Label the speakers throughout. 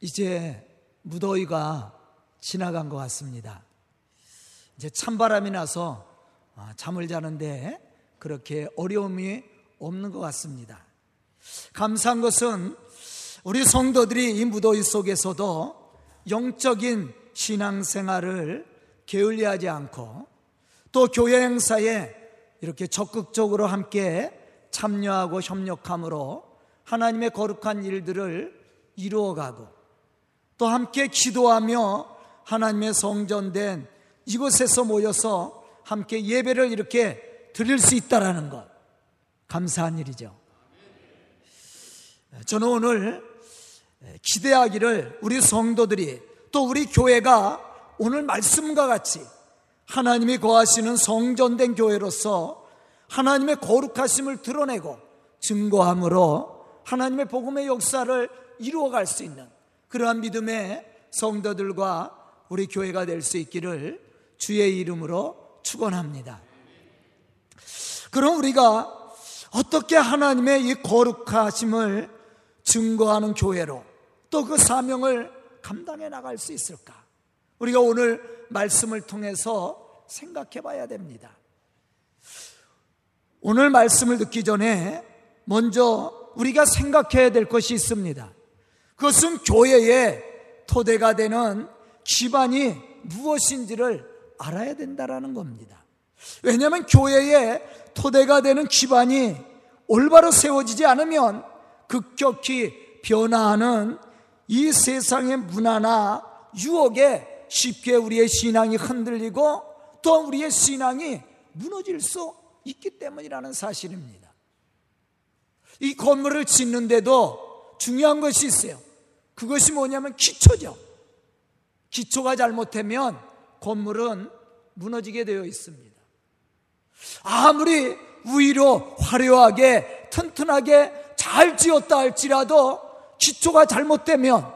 Speaker 1: 이제 무더위가 지나간 것 같습니다. 이제 찬바람이 나서 아, 잠을 자는데 그렇게 어려움이 없는 것 같습니다. 감사한 것은 우리 성도들이 이 무더위 속에서도 영적인 신앙생활을 게을리하지 않고 또 교회 행사에 이렇게 적극적으로 함께 참여하고 협력함으로 하나님의 거룩한 일들을 이루어가고 또 함께 기도하며 하나님의 성전된 이곳에서 모여서 함께 예배를 이렇게 드릴 수 있다라는 것 감사한 일이죠. 저는 오늘 기대하기를 우리 성도들이 또 우리 교회가 오늘 말씀과 같이 하나님이 거하시는 성전된 교회로서 하나님의 거룩하심을 드러내고 증거함으로 하나님의 복음의 역사를 이루어갈 수 있는 그러한 믿음의 성도들과 우리 교회가 될 수 있기를 주의 이름으로 축원합니다. 그럼 우리가 어떻게 하나님의 이 거룩하심을 증거하는 교회로 또 그 사명을 감당해 나갈 수 있을까? 우리가 오늘 말씀을 통해서 생각해 봐야 됩니다. 오늘 말씀을 듣기 전에 먼저 우리가 생각해야 될 것이 있습니다. 그것은 교회의 토대가 되는 기반이 무엇인지를 알아야 된다라는 겁니다. 왜냐하면 교회의 토대가 되는 기반이 올바로 세워지지 않으면 급격히 변화하는 이 세상의 문화나 유혹에 쉽게 우리의 신앙이 흔들리고 또 우리의 신앙이 무너질 수 있기 때문이라는 사실입니다. 이 건물을 짓는데도 중요한 것이 있어요. 그것이 뭐냐면 기초죠. 기초가 잘못되면 건물은 무너지게 되어 있습니다. 아무리 위로 화려하게 튼튼하게 잘 지었다 할지라도 기초가 잘못되면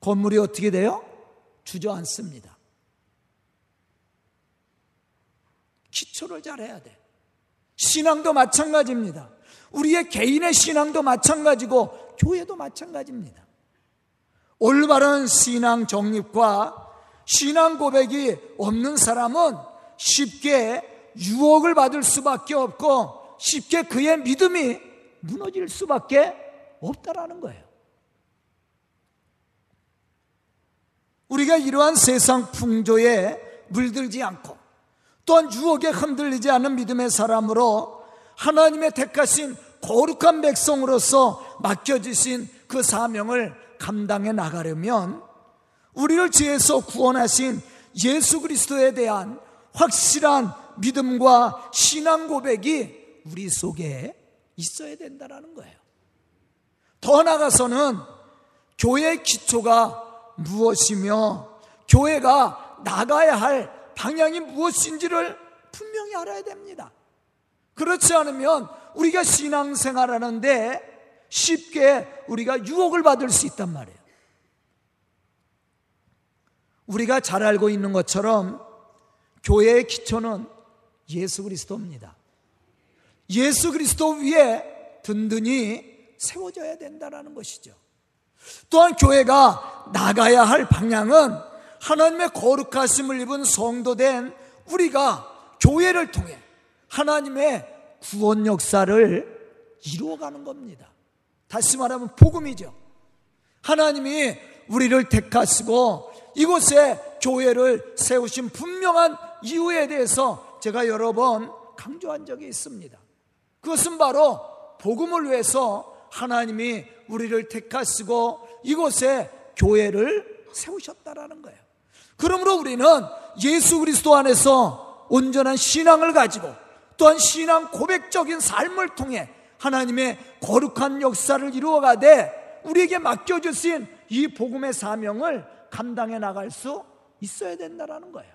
Speaker 1: 건물이 어떻게 돼요? 주저앉습니다. 기초를 잘해야 돼. 신앙도 마찬가지입니다. 우리의 개인의 신앙도 마찬가지고 교회도 마찬가지입니다. 올바른 신앙 정립과 신앙 고백이 없는 사람은 쉽게 유혹을 받을 수밖에 없고 쉽게 그의 믿음이 무너질 수밖에 없다라는 거예요. 우리가 이러한 세상 풍조에 물들지 않고 또한 유혹에 흔들리지 않은 믿음의 사람으로 하나님의 택하신 거룩한 백성으로서 맡겨주신 그 사명을 감당해 나가려면 우리를 죄에서 구원하신 예수 그리스도에 대한 확실한 믿음과 신앙 고백이 우리 속에 있어야 된다는 거예요. 더 나아가서는 교회의 기초가 무엇이며 교회가 나가야 할 방향이 무엇인지를 분명히 알아야 됩니다. 그렇지 않으면 우리가 신앙생활 하는데 쉽게 우리가 유혹을 받을 수 있단 말이에요. 우리가 잘 알고 있는 것처럼 교회의 기초는 예수 그리스도입니다. 예수 그리스도 위에 든든히 세워져야 된다는 것이죠. 또한 교회가 나가야 할 방향은 하나님의 거룩하심을 입은 성도된 우리가 교회를 통해 하나님의 구원 역사를 이루어가는 겁니다. 다시 말하면 복음이죠. 하나님이 우리를 택하시고 이곳에 교회를 세우신 분명한 이유에 대해서 제가 여러 번 강조한 적이 있습니다. 그것은 바로 복음을 위해서 하나님이 우리를 택하시고 이곳에 교회를 세우셨다라는 거예요. 그러므로 우리는 예수 그리스도 안에서 온전한 신앙을 가지고 또한 신앙 고백적인 삶을 통해 하나님의 거룩한 역사를 이루어가되 우리에게 맡겨주신 이 복음의 사명을 감당해 나갈 수 있어야 된다는 거예요.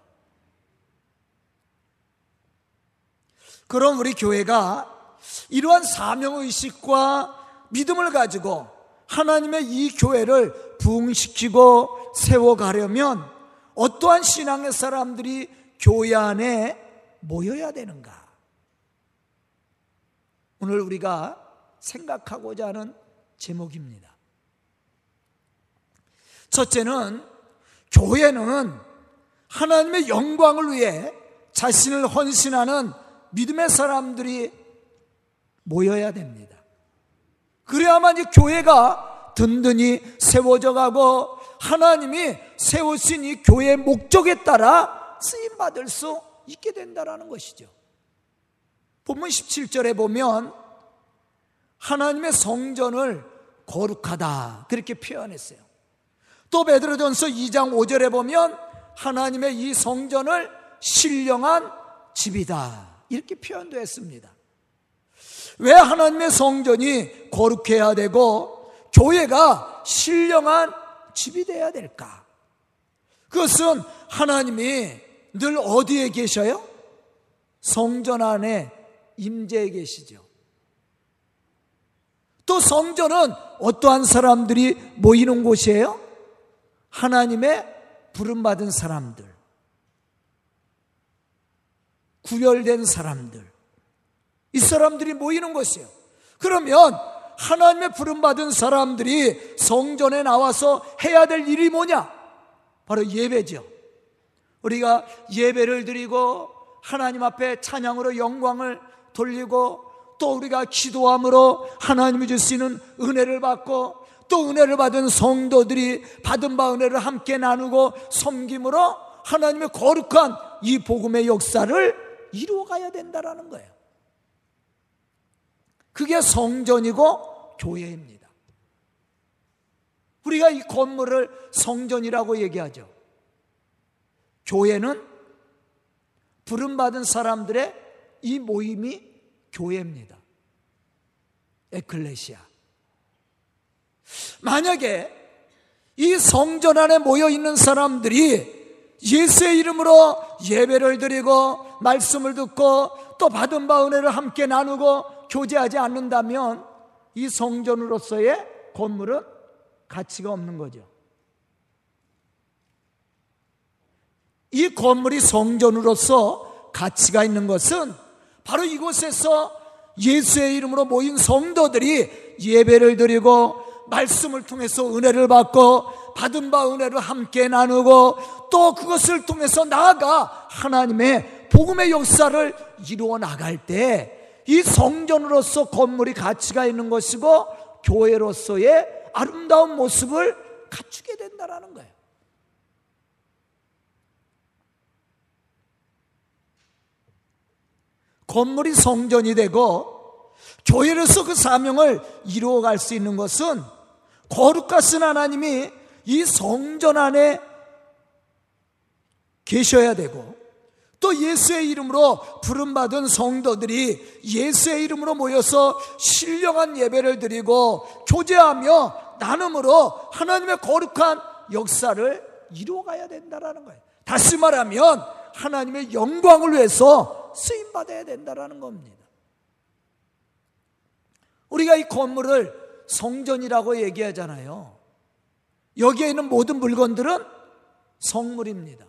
Speaker 1: 그럼 우리 교회가 이러한 사명의식과 믿음을 가지고 하나님의 이 교회를 부흥시키고 세워가려면 어떠한 신앙의 사람들이 교회 안에 모여야 되는가? 오늘 우리가 생각하고자 하는 제목입니다. 첫째는 교회는 하나님의 영광을 위해 자신을 헌신하는 믿음의 사람들이 모여야 됩니다. 그래야만 이 교회가 든든히 세워져 가고 하나님이 세우신 이 교회의 목적에 따라 쓰임 받을 수 있게 된다라는 것이죠. 본문 17절에 보면 하나님의 성전을 거룩하다 그렇게 표현했어요. 또 베드로전서 2장 5절에 보면 하나님의 이 성전을 신령한 집이다 이렇게 표현도 했습니다. 왜 하나님의 성전이 거룩해야 되고 교회가 신령한 집이 돼야 될까? 그것은 하나님이 늘 어디에 계셔요? 성전 안에 임재해 계시죠. 또 성전은 어떠한 사람들이 모이는 곳이에요? 하나님의 부름받은 사람들, 구별된 사람들, 이 사람들이 모이는 곳이에요. 그러면 하나님의 부름받은 사람들이 성전에 나와서 해야 될 일이 뭐냐? 바로 예배죠. 우리가 예배를 드리고 하나님 앞에 찬양으로 영광을 돌리고 또 우리가 기도함으로 하나님이 주시는 은혜를 받고 또 은혜를 받은 성도들이 받은 바 은혜를 함께 나누고 섬김으로 하나님의 거룩한 이 복음의 역사를 이루어가야 된다라는 거예요. 그게 성전이고 교회입니다. 우리가 이 건물을 성전이라고 얘기하죠. 교회는 부름받은 사람들의 이 모임이 교회입니다. 에클레시아. 만약에 이 성전 안에 모여 있는 사람들이 예수의 이름으로 예배를 드리고 말씀을 듣고 또 받은 바 은혜를 함께 나누고 교제하지 않는다면 이 성전으로서의 건물은 가치가 없는 거죠. 이 건물이 성전으로서 가치가 있는 것은 바로 이곳에서 예수의 이름으로 모인 성도들이 예배를 드리고 말씀을 통해서 은혜를 받고 받은 바 은혜를 함께 나누고 또 그것을 통해서 나아가 하나님의 복음의 역사를 이루어 나갈 때 이 성전으로서 건물이 가치가 있는 것이고 교회로서의 아름다운 모습을 갖추게 된다라는 거예요. 건물이 성전이 되고 교회로서 그 사명을 이루어갈 수 있는 것은 거룩하신 하나님이 이 성전 안에 계셔야 되고 또 예수의 이름으로 부름받은 성도들이 예수의 이름으로 모여서 신령한 예배를 드리고 교제하며 나눔으로 하나님의 거룩한 역사를 이루어가야 된다라는 거예요. 다시 말하면 하나님의 영광을 위해서 쓰임 받아야 된다라는 겁니다. 우리가 이 건물을 성전이라고 얘기하잖아요. 여기에 있는 모든 물건들은 성물입니다.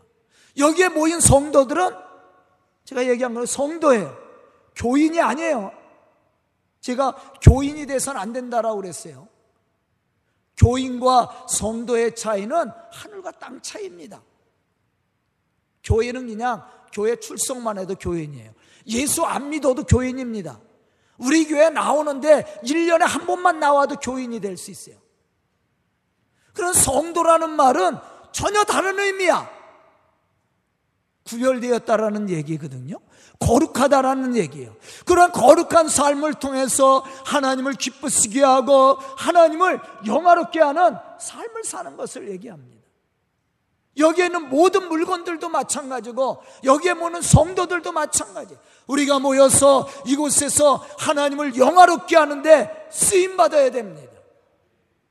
Speaker 1: 여기에 모인 성도들은 제가 얘기한 건 성도예요. 교인이 아니에요. 제가 교인이 돼서는 안 된다라고 그랬어요. 교인과 성도의 차이는 하늘과 땅 차이입니다. 교회는 그냥 교회 출석만 해도 교인이에요. 예수 안 믿어도 교인입니다. 우리 교회 나오는데 1년에 한 번만 나와도 교인이 될 수 있어요. 그런 성도라는 말은 전혀 다른 의미야. 구별되었다라는 얘기거든요. 거룩하다라는 얘기예요. 그런 거룩한 삶을 통해서 하나님을 기쁘시게 하고 하나님을 영화롭게 하는 삶을 사는 것을 얘기합니다. 여기에 있는 모든 물건들도 마찬가지고 여기에 모는 성도들도 마찬가지. 우리가 모여서 이곳에서 하나님을 영화롭게 하는데 쓰임 받아야 됩니다.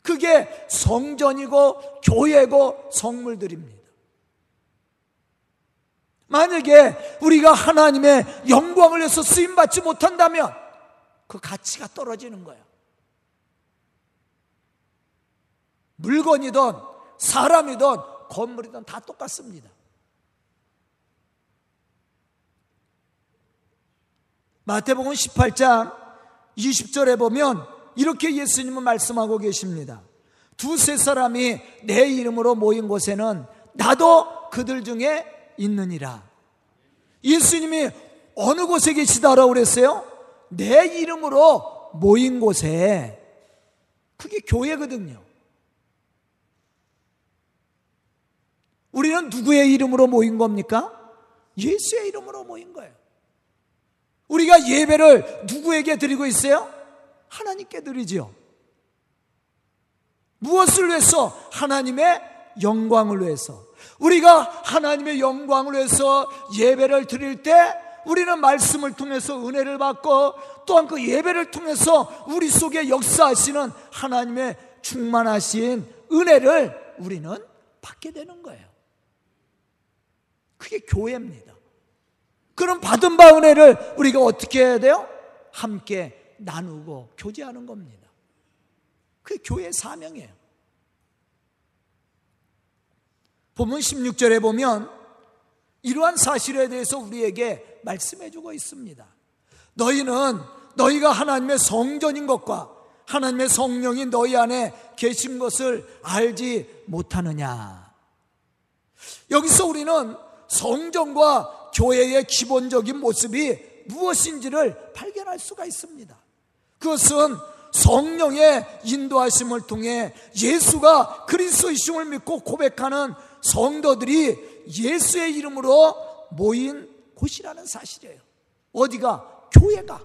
Speaker 1: 그게 성전이고 교회고 성물들입니다. 만약에 우리가 하나님의 영광을 위해서 쓰임 받지 못한다면 그 가치가 떨어지는 거예요. 물건이든 사람이든 건물이든 다 똑같습니다. 마태복음 18장 20절에 보면 이렇게 예수님은 말씀하고 계십니다. 두세 사람이 내 이름으로 모인 곳에는 나도 그들 중에 있느니라. 예수님이 어느 곳에 계시다라고 그랬어요? 내 이름으로 모인 곳에 그게 교회거든요. 우리는 누구의 이름으로 모인 겁니까? 예수의 이름으로 모인 거예요. 우리가 예배를 누구에게 드리고 있어요? 하나님께 드리지요. 무엇을 위해서? 하나님의 영광을 위해서. 우리가 하나님의 영광을 위해서 예배를 드릴 때 우리는 말씀을 통해서 은혜를 받고 또한 그 예배를 통해서 우리 속에 역사하시는 하나님의 충만하신 은혜를 우리는 받게 되는 거예요. 그게 교회입니다. 그럼 받은 바 은혜를 우리가 어떻게 해야 돼요? 함께 나누고 교제하는 겁니다. 그게 교회의 사명이에요. 본문 16절에 보면 이러한 사실에 대해서 우리에게 말씀해 주고 있습니다. 너희는 너희가 하나님의 성전인 것과 하나님의 성령이 너희 안에 계신 것을 알지 못하느냐. 여기서 우리는 성전과 교회의 기본적인 모습이 무엇인지를 발견할 수가 있습니다. 그것은 성령의 인도하심을 통해 예수가 그리스도이심을 믿고 고백하는 성도들이 예수의 이름으로 모인 곳이라는 사실이에요. 어디가? 교회가.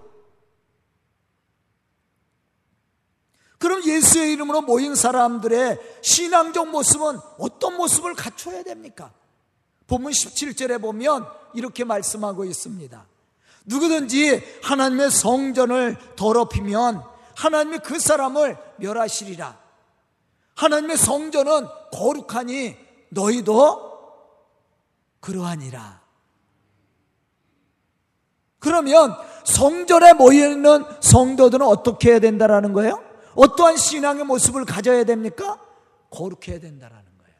Speaker 1: 그럼 예수의 이름으로 모인 사람들의 신앙적 모습은 어떤 모습을 갖춰야 됩니까? 본문 17절에 보면 이렇게 말씀하고 있습니다. 누구든지 하나님의 성전을 더럽히면 하나님이 그 사람을 멸하시리라. 하나님의 성전은 거룩하니 너희도 그러하니라. 그러면 성전에 모여있는 성도들은 어떻게 해야 된다라는 거예요? 어떠한 신앙의 모습을 가져야 됩니까? 거룩해야 된다라는 거예요.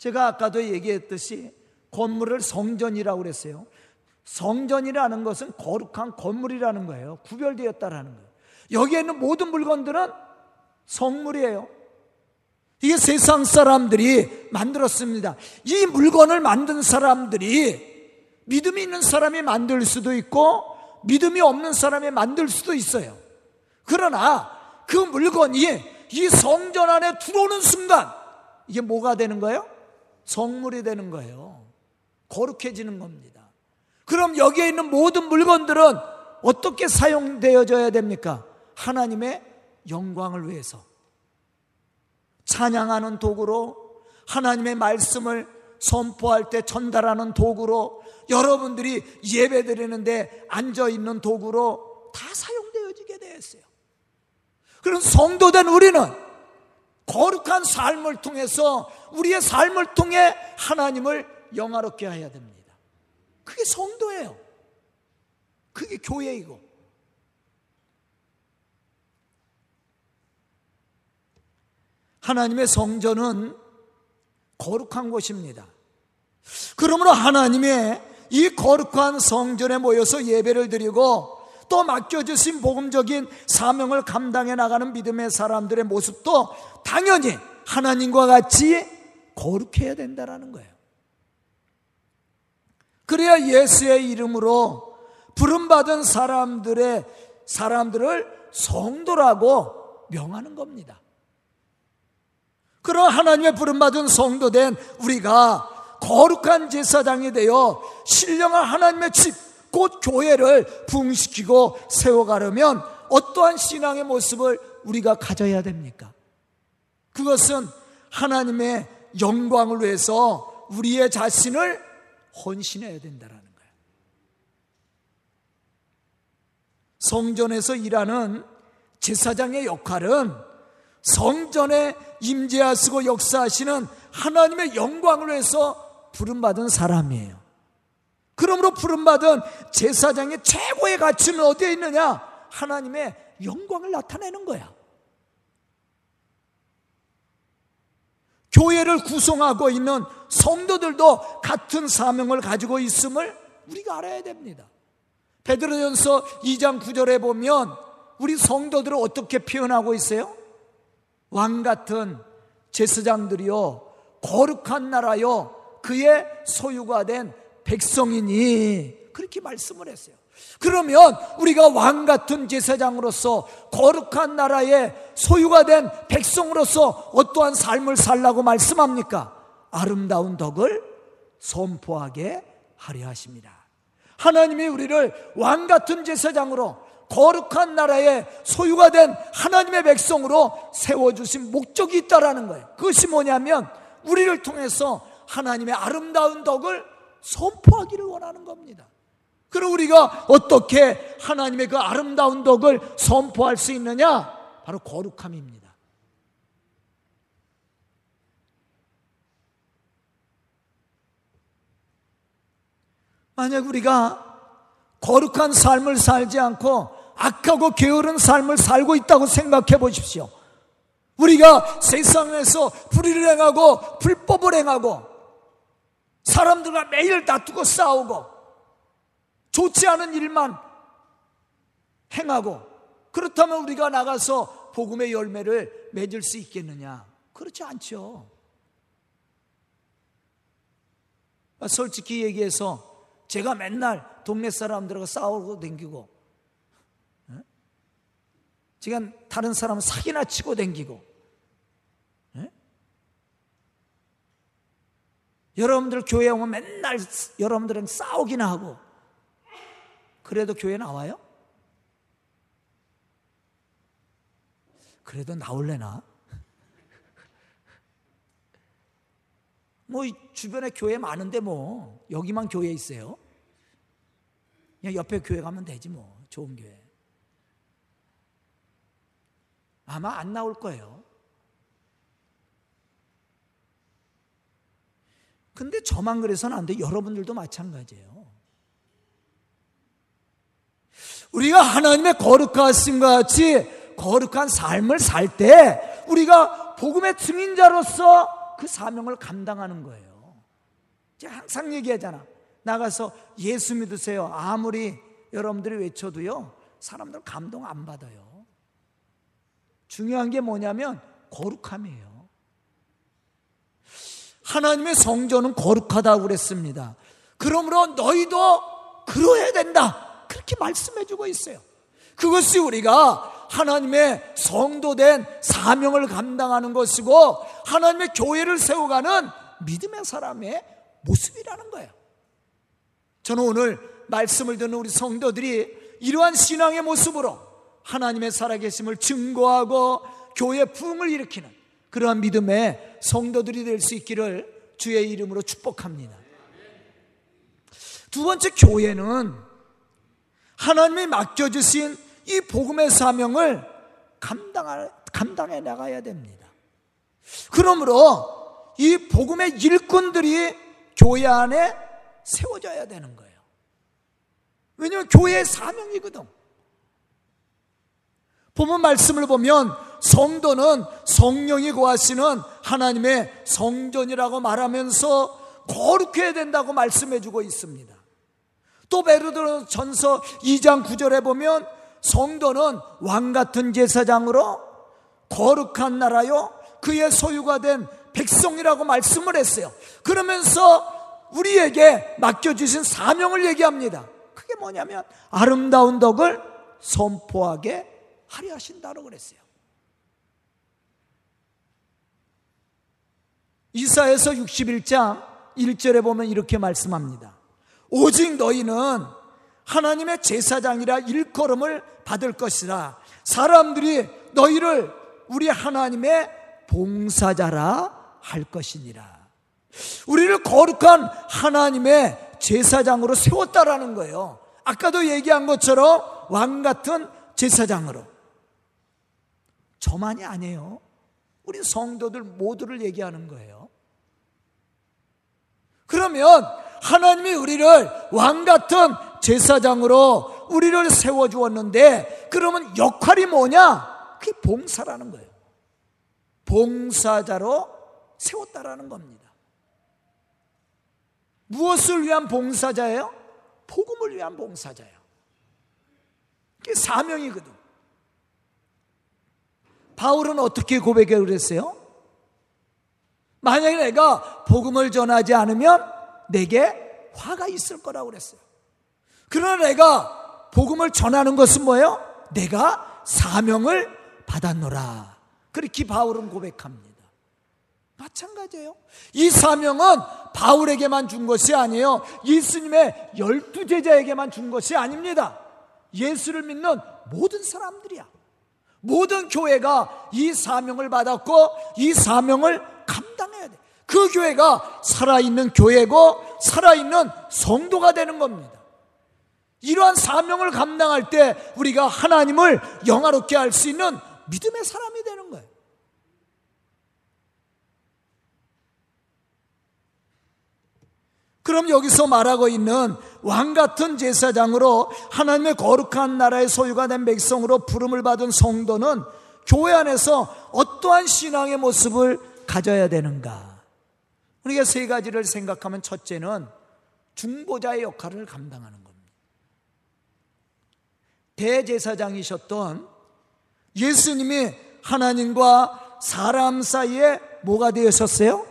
Speaker 1: 제가 아까도 얘기했듯이 건물을 성전이라고 그랬어요. 성전이라는 것은 거룩한 건물이라는 거예요. 구별되었다라는 거예요. 여기에 있는 모든 물건들은 성물이에요. 이게 세상 사람들이 만들었습니다. 이 물건을 만든 사람들이 믿음이 있는 사람이 만들 수도 있고 믿음이 없는 사람이 만들 수도 있어요. 그러나 그 물건이 이 성전 안에 들어오는 순간 이게 뭐가 되는 거예요? 성물이 되는 거예요. 거룩해지는 겁니다. 그럼 여기에 있는 모든 물건들은 어떻게 사용되어져야 됩니까? 하나님의 영광을 위해서. 찬양하는 도구로 하나님의 말씀을 선포할 때 전달하는 도구로 여러분들이 예배 드리는데 앉아 있는 도구로 다 사용되어지게 되었어요. 그런 성도된 우리는 거룩한 삶을 통해서 우리의 삶을 통해 하나님을 영화롭게 해야 됩니다. 그게 성도예요. 그게 교회이고. 하나님의 성전은 거룩한 곳입니다. 그러므로 하나님의 이 거룩한 성전에 모여서 예배를 드리고 또 맡겨주신 복음적인 사명을 감당해 나가는 믿음의 사람들의 모습도 당연히 하나님과 같이 거룩해야 된다라는 거예요. 그래야 예수의 이름으로 부름받은 사람들의 사람들을 성도라고 명하는 겁니다. 그런 하나님의 부름받은 성도 된 우리가 거룩한 제사장이 되어 신령한 하나님의 집, 곧 교회를 부흥시키고 세워가려면 어떠한 신앙의 모습을 우리가 가져야 됩니까? 그것은 하나님의 영광을 위해서 우리의 자신을 헌신해야 된다라는 거예요. 성전에서 일하는 제사장의 역할은 성전에 임재하시고 역사하시는 하나님의 영광을 위해서 부름받은 사람이에요. 그러므로 부름받은 제사장의 최고의 가치는 어디에 있느냐? 하나님의 영광을 나타내는 거야. 교회를 구성하고 있는 성도들도 같은 사명을 가지고 있음을 우리가 알아야 됩니다. 베드로전서 2장 9절에 보면 우리 성도들을 어떻게 표현하고 있어요? 왕 같은 제사장들이요, 거룩한 나라요, 그의 소유가 된 백성이니 그렇게 말씀을 했어요. 그러면 우리가 왕 같은 제사장으로서 거룩한 나라의 소유가 된 백성으로서 어떠한 삶을 살라고 말씀합니까? 아름다운 덕을 선포하게 하려 하십니다. 하나님이 우리를 왕 같은 제사장으로 거룩한 나라의 소유가 된 하나님의 백성으로 세워주신 목적이 있다라는 거예요. 그것이 뭐냐면 우리를 통해서 하나님의 아름다운 덕을 선포하기를 원하는 겁니다. 그럼 우리가 어떻게 하나님의 그 아름다운 덕을 선포할 수 있느냐? 바로 거룩함입니다. 만약 우리가 거룩한 삶을 살지 않고 악하고 게으른 삶을 살고 있다고 생각해 보십시오. 우리가 세상에서 불의를 행하고 불법을 행하고 사람들과 매일 다투고 싸우고 좋지 않은 일만 행하고 그렇다면 우리가 나가서 복음의 열매를 맺을 수 있겠느냐? 그렇지 않죠. 솔직히 얘기해서 제가 맨날 동네 사람들하고 싸우고 댕기고 제가 다른 사람 사기나 치고 댕기고 여러분들 교회 오면 맨날 여러분들은 싸우기나 하고 그래도 교회 나와요? 그래도 나올래나? 뭐 주변에 교회 많은데 뭐 여기만 교회 있어요. 그냥 옆에 교회 가면 되지 뭐 좋은 교회. 아마 안 나올 거예요. 근데 저만 그래서는 안 돼. 여러분들도 마찬가지예요. 우리가 하나님의 거룩하심과 같이 거룩한 삶을 살 때 우리가 복음의 증인자로서 그 사명을 감당하는 거예요. 제가 항상 얘기하잖아. 나가서 예수 믿으세요. 아무리 여러분들이 외쳐도요, 사람들 감동 안 받아요. 중요한 게 뭐냐면 거룩함이에요. 하나님의 성전은 거룩하다고 그랬습니다. 그러므로 너희도 그러해야 된다. 그렇게 말씀해 주고 있어요. 그것이 우리가 하나님의 성도된 사명을 감당하는 것이고 하나님의 교회를 세워가는 믿음의 사람의 모습이라는 거예요. 저는 오늘 말씀을 듣는 우리 성도들이 이러한 신앙의 모습으로 하나님의 살아계심을 증거하고 교회 부흥을 일으키는 그러한 믿음의 성도들이 될 수 있기를 주의 이름으로 축복합니다. 두 번째 교회는 하나님이 맡겨주신 이 복음의 사명을 감당할, 감당해 나가야 됩니다. 그러므로 이 복음의 일꾼들이 교회 안에 세워져야 되는 거예요. 왜냐하면 교회의 사명이거든. 보면 말씀을 보면 성도는 성령이 거하시는 하나님의 성전이라고 말하면서 거룩해야 된다고 말씀해 주고 있습니다. 또 베르도 전서 2장 9절에 보면 성도는 왕 같은 제사장으로 거룩한 나라요 그의 소유가 된 백성이라고 말씀을 했어요. 그러면서 우리에게 맡겨주신 사명을 얘기합니다. 그게 뭐냐면 아름다운 덕을 선포하게 하려 하신다고 그랬어요. 이사에서 61장 1절에 보면 이렇게 말씀합니다. 오직 너희는 하나님의 제사장이라 일컬음을 받을 것이라 사람들이 너희를 우리 하나님의 봉사자라 할 것이니라. 우리를 거룩한 하나님의 제사장으로 세웠다라는 거예요. 아까도 얘기한 것처럼 왕 같은 제사장으로. 저만이 아니에요. 우리 성도들 모두를 얘기하는 거예요. 그러면 하나님이 우리를 왕 같은 제사장으로 우리를 세워 주었는데 그러면 역할이 뭐냐? 그게 봉사라는 거예요. 봉사자로 세웠다라는 겁니다. 무엇을 위한 봉사자예요? 복음을 위한 봉사자예요. 그게 사명이거든. 바울은 어떻게 고백해 그랬어요? 만약에 내가 복음을 전하지 않으면 내게 화가 있을 거라고 그랬어요. 그러나 내가 복음을 전하는 것은 뭐예요? 내가 사명을 받았노라. 그렇게 바울은 고백합니다. 마찬가지예요. 이 사명은 바울에게만 준 것이 아니에요. 예수님의 열두 제자에게만 준 것이 아닙니다. 예수를 믿는 모든 사람들이야. 모든 교회가 이 사명을 받았고 이 사명을 감당해야 돼. 그 교회가 살아있는 교회고 살아있는 성도가 되는 겁니다. 이러한 사명을 감당할 때 우리가 하나님을 영화롭게 할 수 있는 믿음의 사람이 되는 거예요. 그럼 여기서 말하고 있는 왕 같은 제사장으로 하나님의 거룩한 나라의 소유가 된 백성으로 부름을 받은 성도는 교회 안에서 어떠한 신앙의 모습을 가져야 되는가? 우리가 세 가지를 생각하면 첫째는 중보자의 역할을 감당하는 겁니다. 대제사장이셨던 예수님이 하나님과 사람 사이에 뭐가 되셨어요?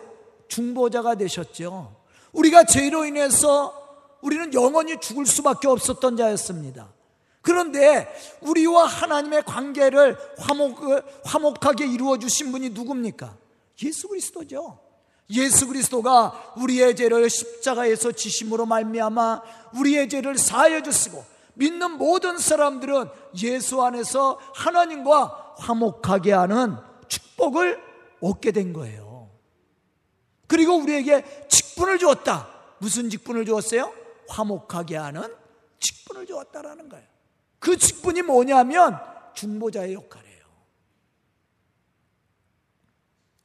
Speaker 1: 중보자가 되셨죠. 우리가 죄로 인해서 우리는 영원히 죽을 수밖에 없었던 자였습니다. 그런데 우리와 하나님의 관계를 화목, 화목하게 이루어 주신 분이 누굽니까? 예수 그리스도죠. 예수 그리스도가 우리의 죄를 십자가에서 지심으로 말미암아 우리의 죄를 사하여 주시고 믿는 모든 사람들은 예수 안에서 하나님과 화목하게 하는 축복을 얻게 된 거예요. 그리고 우리에게 직분을 주었다. 무슨 직분을 주었어요? 화목하게 하는 직분을 주었다라는 거예요. 그 직분이 뭐냐면 중보자의 역할이에요.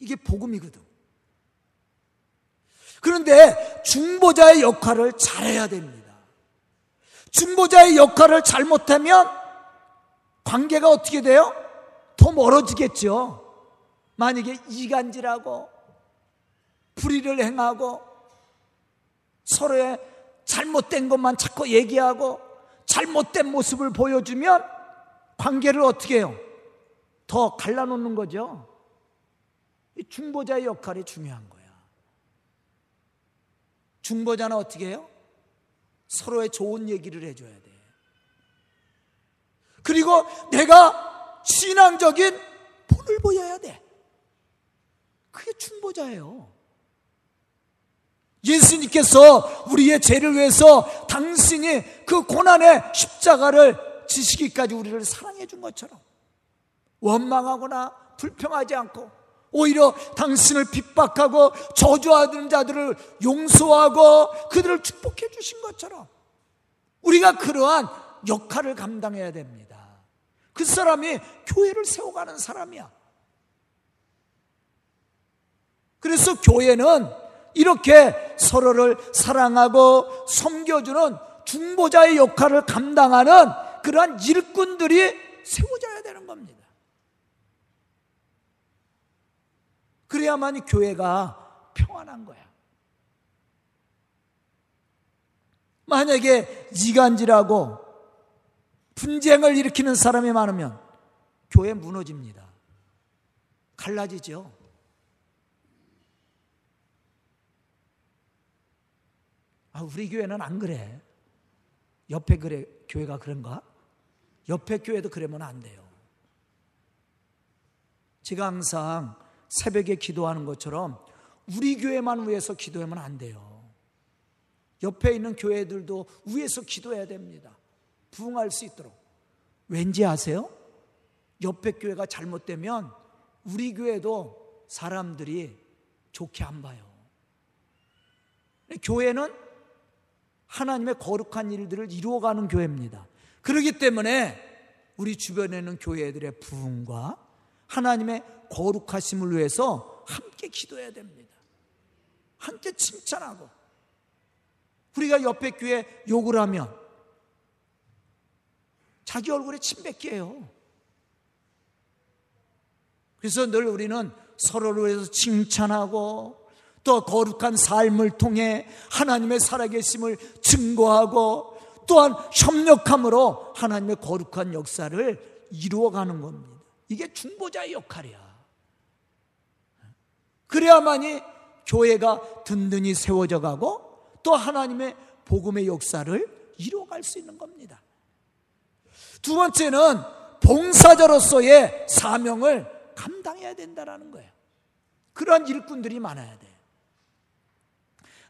Speaker 1: 이게 복음이거든. 그런데 중보자의 역할을 잘해야 됩니다. 중보자의 역할을 잘못하면 관계가 어떻게 돼요? 더 멀어지겠죠. 만약에 이간질하고 불의를 행하고 서로의 잘못된 것만 자꾸 얘기하고 잘못된 모습을 보여주면 관계를 어떻게 해요? 더 갈라놓는 거죠. 이 중보자의 역할이 중요한 거야. 중보자는 어떻게 해요? 서로의 좋은 얘기를 해줘야 돼. 그리고 내가 신앙적인 본을 보여야 돼. 그게 중보자예요. 예수님께서 우리의 죄를 위해서 당신이 그 고난의 십자가를 지시기까지 우리를 사랑해 준 것처럼 원망하거나 불평하지 않고 오히려 당신을 핍박하고 저주하는 자들을 용서하고 그들을 축복해 주신 것처럼 우리가 그러한 역할을 감당해야 됩니다. 그 사람이 교회를 세워가는 사람이야. 그래서 교회는 이렇게 서로를 사랑하고 섬겨주는 중보자의 역할을 감당하는 그러한 일꾼들이 세워져야 되는 겁니다. 그래야만 교회가 평안한 거야. 만약에 이간질하고 분쟁을 일으키는 사람이 많으면 교회 무너집니다. 갈라지죠. 아, 우리 교회는 안 그래. 옆에 그래, 교회가 그런가? 옆에 교회도 그러면 안 돼요. 제가 항상 새벽에 기도하는 것처럼 우리 교회만 위해서 기도하면 안 돼요. 옆에 있는 교회들도 위해서 기도해야 됩니다. 부흥할 수 있도록. 왠지 아세요? 옆에 교회가 잘못되면 우리 교회도 사람들이 좋게 안 봐요. 교회는 하나님의 거룩한 일들을 이루어가는 교회입니다. 그렇기 때문에 우리 주변에 있는 교회들의 부흥과 하나님의 거룩하심을 위해서 함께 기도해야 됩니다. 함께 칭찬하고 우리가 옆에 교회 욕을 하면 자기 얼굴에 침 뱉게요. 그래서 늘 우리는 서로를 위해서 칭찬하고 또 거룩한 삶을 통해 하나님의 살아계심을 증거하고 또한 협력함으로 하나님의 거룩한 역사를 이루어가는 겁니다. 이게 중보자의 역할이야. 그래야만이 교회가 든든히 세워져 가고 또 하나님의 복음의 역사를 이루어갈 수 있는 겁니다. 두 번째는 봉사자로서의 사명을 감당해야 된다는 거예요. 그러한 일꾼들이 많아야 돼.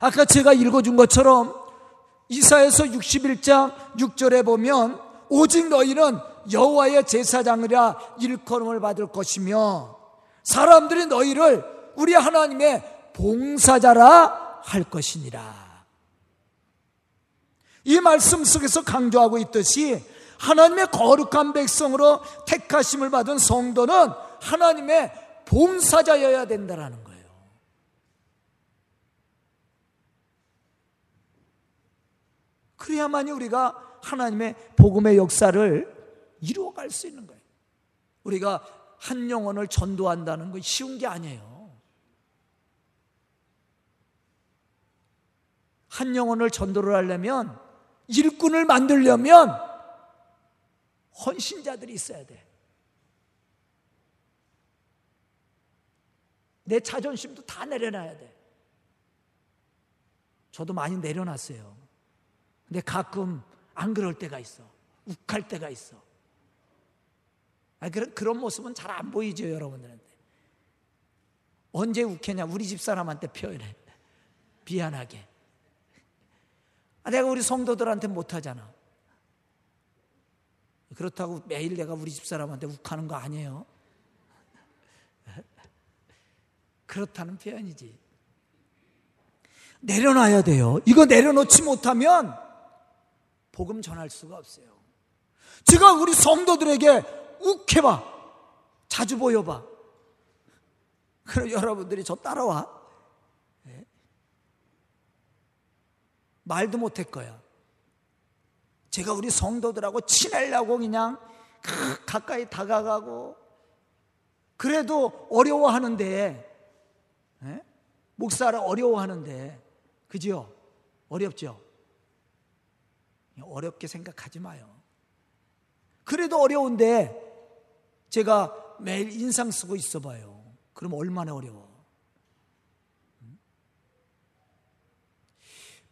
Speaker 1: 아까 제가 읽어준 것처럼 이사에서 61장 6절에 보면 오직 너희는 여호와의 제사장이라 일컬음을 받을 것이며 사람들이 너희를 우리 하나님의 봉사자라 할 것이니라. 이 말씀 속에서 강조하고 있듯이 하나님의 거룩한 백성으로 택하심을 받은 성도는 하나님의 봉사자여야 된다는 거예요. 그래야만이 우리가 하나님의 복음의 역사를 이루어갈 수 있는 거예요. 우리가 한 영혼을 전도한다는 건 쉬운 게 아니에요. 한 영혼을 전도를 하려면 일꾼을 만들려면 헌신자들이 있어야 돼. 내 자존심도 다 내려놔야 돼. 저도 많이 내려놨어요. 근데 가끔 안 그럴 때가 있어. 욱할 때가 있어. 아, 그런, 그런 모습은 잘 안 보이죠, 여러분들한테. 언제 욱했냐? 우리 집 사람한테 표현해. 미안하게. 아, 내가 우리 성도들한테 못하잖아. 그렇다고 매일 내가 우리 집 사람한테 욱하는 거 아니에요. 그렇다는 표현이지. 내려놔야 돼요. 이거 내려놓지 못하면 복음 전할 수가 없어요. 제가 우리 성도들에게 욱해봐. 자주 보여봐. 그럼 여러분들이 저 따라와. 말도 못할 거야. 제가 우리 성도들하고 친하려고 그냥 가까이 다가가고 그래도 어려워하는데 에? 목사를 어려워하는데 그죠? 어렵죠? 어렵게 생각하지 마요. 그래도 어려운데 제가 매일 인상 쓰고 있어 봐요. 그럼 얼마나 어려워.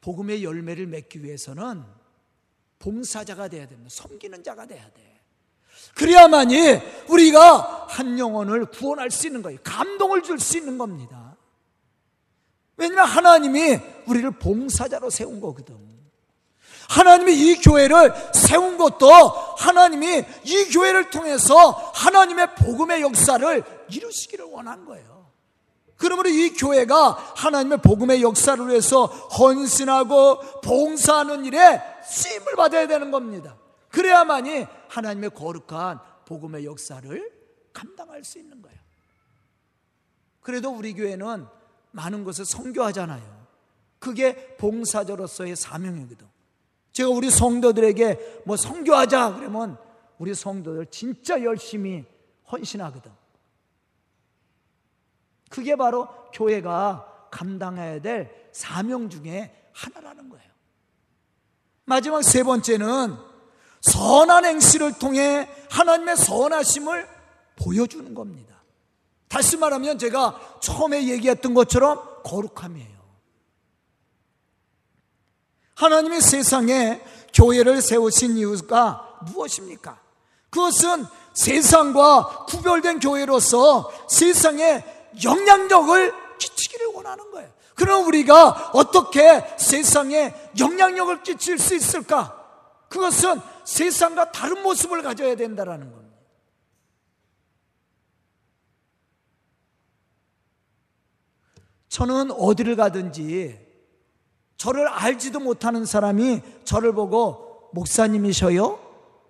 Speaker 1: 복음의 열매를 맺기 위해서는 봉사자가 돼야 됩니다. 섬기는 자가 돼야 돼. 그래야만이 우리가 한 영혼을 구원할 수 있는 거예요. 감동을 줄 수 있는 겁니다. 왜냐하면 하나님이 우리를 봉사자로 세운 거거든. 하나님이 이 교회를 세운 것도 하나님이 이 교회를 통해서 하나님의 복음의 역사를 이루시기를 원한 거예요. 그러므로 이 교회가 하나님의 복음의 역사를 위해서 헌신하고 봉사하는 일에 쓰임을 받아야 되는 겁니다. 그래야만이 하나님의 거룩한 복음의 역사를 감당할 수 있는 거예요. 그래도 우리 교회는 많은 것을 선교하잖아요. 그게 봉사자로서의 사명이거든. 제가 우리 성도들에게 뭐 선교하자 그러면 우리 성도들 진짜 열심히 헌신하거든. 그게 바로 교회가 감당해야 될 사명 중에 하나라는 거예요. 마지막 세 번째는 선한 행실을 통해 하나님의 선하심을 보여주는 겁니다. 다시 말하면 제가 처음에 얘기했던 것처럼 거룩함이에요. 하나님이 세상에 교회를 세우신 이유가 무엇입니까? 그것은 세상과 구별된 교회로서 세상에 영향력을 끼치기를 원하는 거예요. 그럼 우리가 어떻게 세상에 영향력을 끼칠 수 있을까? 그것은 세상과 다른 모습을 가져야 된다는 겁니다. 저는 어디를 가든지 저를 알지도 못하는 사람이 저를 보고 목사님이셔요?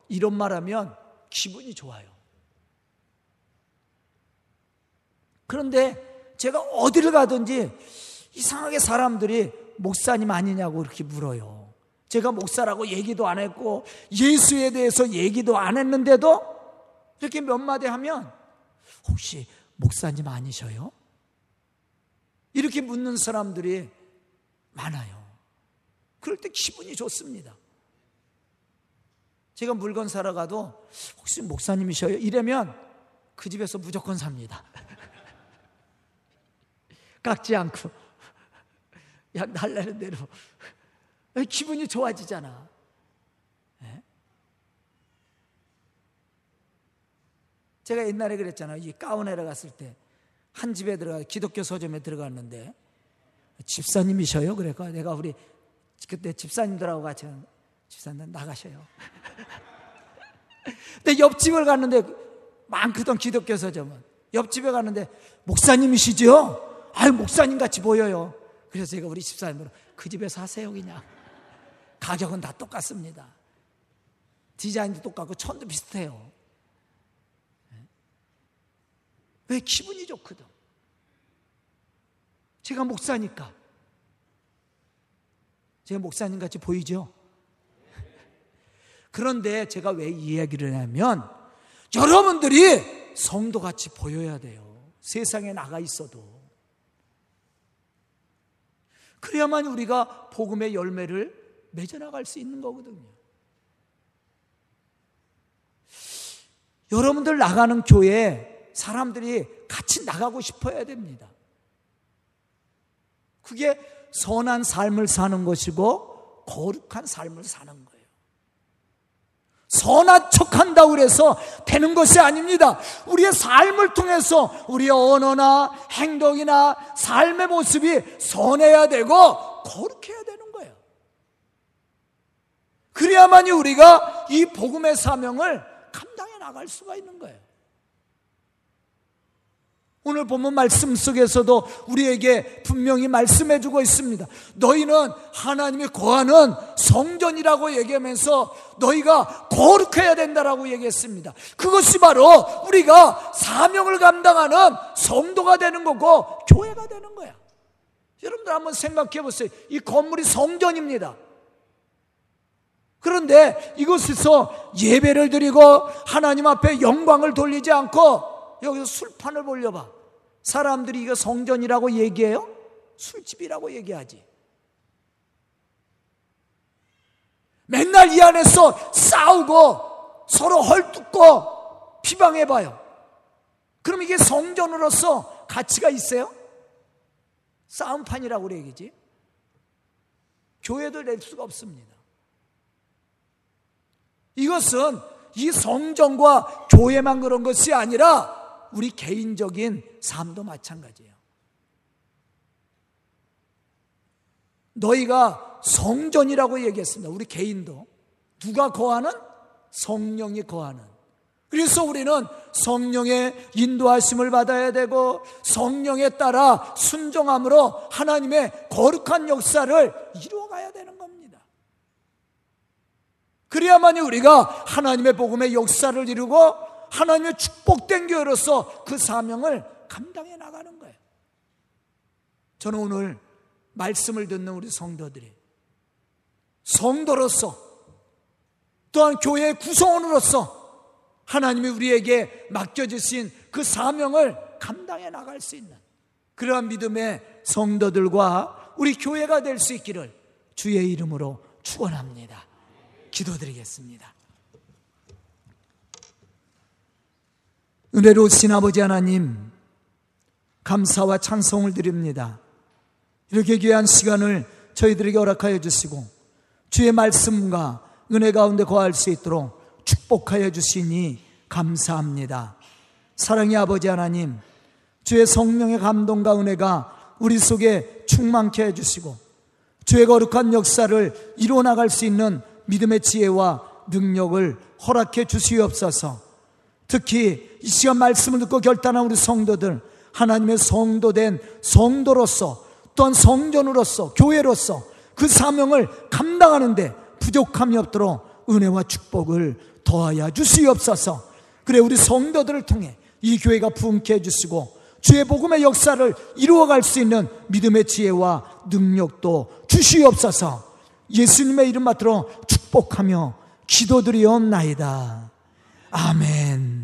Speaker 1: 이런 말 하면 기분이 좋아요. 그런데 제가 어디를 가든지 이상하게 사람들이 목사님 아니냐고 이렇게 물어요. 제가 목사라고 얘기도 안 했고 예수에 대해서 얘기도 안 했는데도 이렇게 몇 마디 하면 혹시 목사님 아니셔요? 이렇게 묻는 사람들이 많아요. 그럴 때 기분이 좋습니다. 제가 물건 사러 가도 혹시 목사님이셔요? 이러면 그 집에서 무조건 삽니다. 깎지 않고 야 날라는 대로 기분이 좋아지잖아. 네? 제가 옛날에 그랬잖아요. 이 가운에라 갔을 때 한 집에 들어가 기독교 서점에 들어갔는데 집사님이셔요. 그래가 내가 우리 그때 집사님들하고 같이 집사님 나가셔요. 근데 옆집을 갔는데 많거든 기독교 서점은 옆집에 갔는데 목사님이시죠? 아유 목사님 같이 보여요. 그래서 제가 우리 집사님으로 그 집에 사세요 그냥. 가격은 다 똑같습니다. 디자인도 똑같고 천도 비슷해요. 왜 기분이 좋거든. 제가 목사니까. 제가 목사님 같이 보이죠? 그런데 제가 왜이 이야기를 하냐면 여러분들이 성도 같이 보여야 돼요. 세상에 나가 있어도. 그래야만 우리가 복음의 열매를 맺어나갈 수 있는 거거든요. 여러분들 나가는 교회 사람들이 같이 나가고 싶어야 됩니다. 그게 선한 삶을 사는 것이고 거룩한 삶을 사는 거예요. 선한 척 한다고 그래서 되는 것이 아닙니다. 우리의 삶을 통해서 우리의 언어나 행동이나 삶의 모습이 선해야 되고 거룩해야 되는 거예요. 그래야만이 우리가 이 복음의 사명을 감당해 나갈 수가 있는 거예요. 오늘 본문 말씀 속에서도 우리에게 분명히 말씀해 주고 있습니다. 너희는 하나님이 거하는 성전이라고 얘기하면서 너희가 거룩해야 된다라고 얘기했습니다. 그것이 바로 우리가 사명을 감당하는 성도가 되는 거고 교회가 되는 거야. 여러분들 한번 생각해 보세요. 이 건물이 성전입니다. 그런데 이곳에서 예배를 드리고 하나님 앞에 영광을 돌리지 않고 여기서 술판을 벌려봐. 사람들이 이거 성전이라고 얘기해요? 술집이라고 얘기하지. 맨날 이 안에서 싸우고 서로 헐뜯고 비방해봐요. 그럼 이게 성전으로서 가치가 있어요? 싸움판이라고 얘기지. 교회도 낼 수가 없습니다. 이것은 이 성전과 교회만 그런 것이 아니라 우리 개인적인 삶도 마찬가지예요. 너희가 성전이라고 얘기했습니다. 우리 개인도. 누가 거하는? 성령이 거하는. 그래서 우리는 성령의 인도하심을 받아야 되고 성령에 따라 순종함으로 하나님의 거룩한 역사를 이루어가야 되는 겁니다. 그래야만이 우리가 하나님의 복음의 역사를 이루고 하나님의 축복된 교회로서 그 사명을 감당해 나가는 거예요. 저는 오늘 말씀을 듣는 우리 성도들이 성도로서 또한 교회의 구성원으로서 하나님이 우리에게 맡겨주신 그 사명을 감당해 나갈 수 있는 그러한 믿음의 성도들과 우리 교회가 될 수 있기를 주의 이름으로 축원합니다. 기도드리겠습니다. 은혜로우신 아버지 하나님, 감사와 찬송을 드립니다. 이렇게 귀한 시간을 저희들에게 허락하여 주시고, 주의 말씀과 은혜 가운데 거할 수 있도록 축복하여 주시니 감사합니다. 사랑의 아버지 하나님, 주의 성령의 감동과 은혜가 우리 속에 충만케 해주시고, 주의 거룩한 역사를 이루어나갈 수 있는 믿음의 지혜와 능력을 허락해 주시옵소서, 특히 이 시간 말씀을 듣고 결단한 우리 성도들, 하나님의 성도된 성도로서 또한 성전으로서 교회로서 그 사명을 감당하는데 부족함이 없도록 은혜와 축복을 더하여 주시옵소서. 그래 우리 성도들을 통해 이 교회가 부흥케 해주시고 주의 복음의 역사를 이루어갈 수 있는 믿음의 지혜와 능력도 주시옵소서. 예수님의 이름 받들어 축복하며 기도드리옵나이다. 아멘.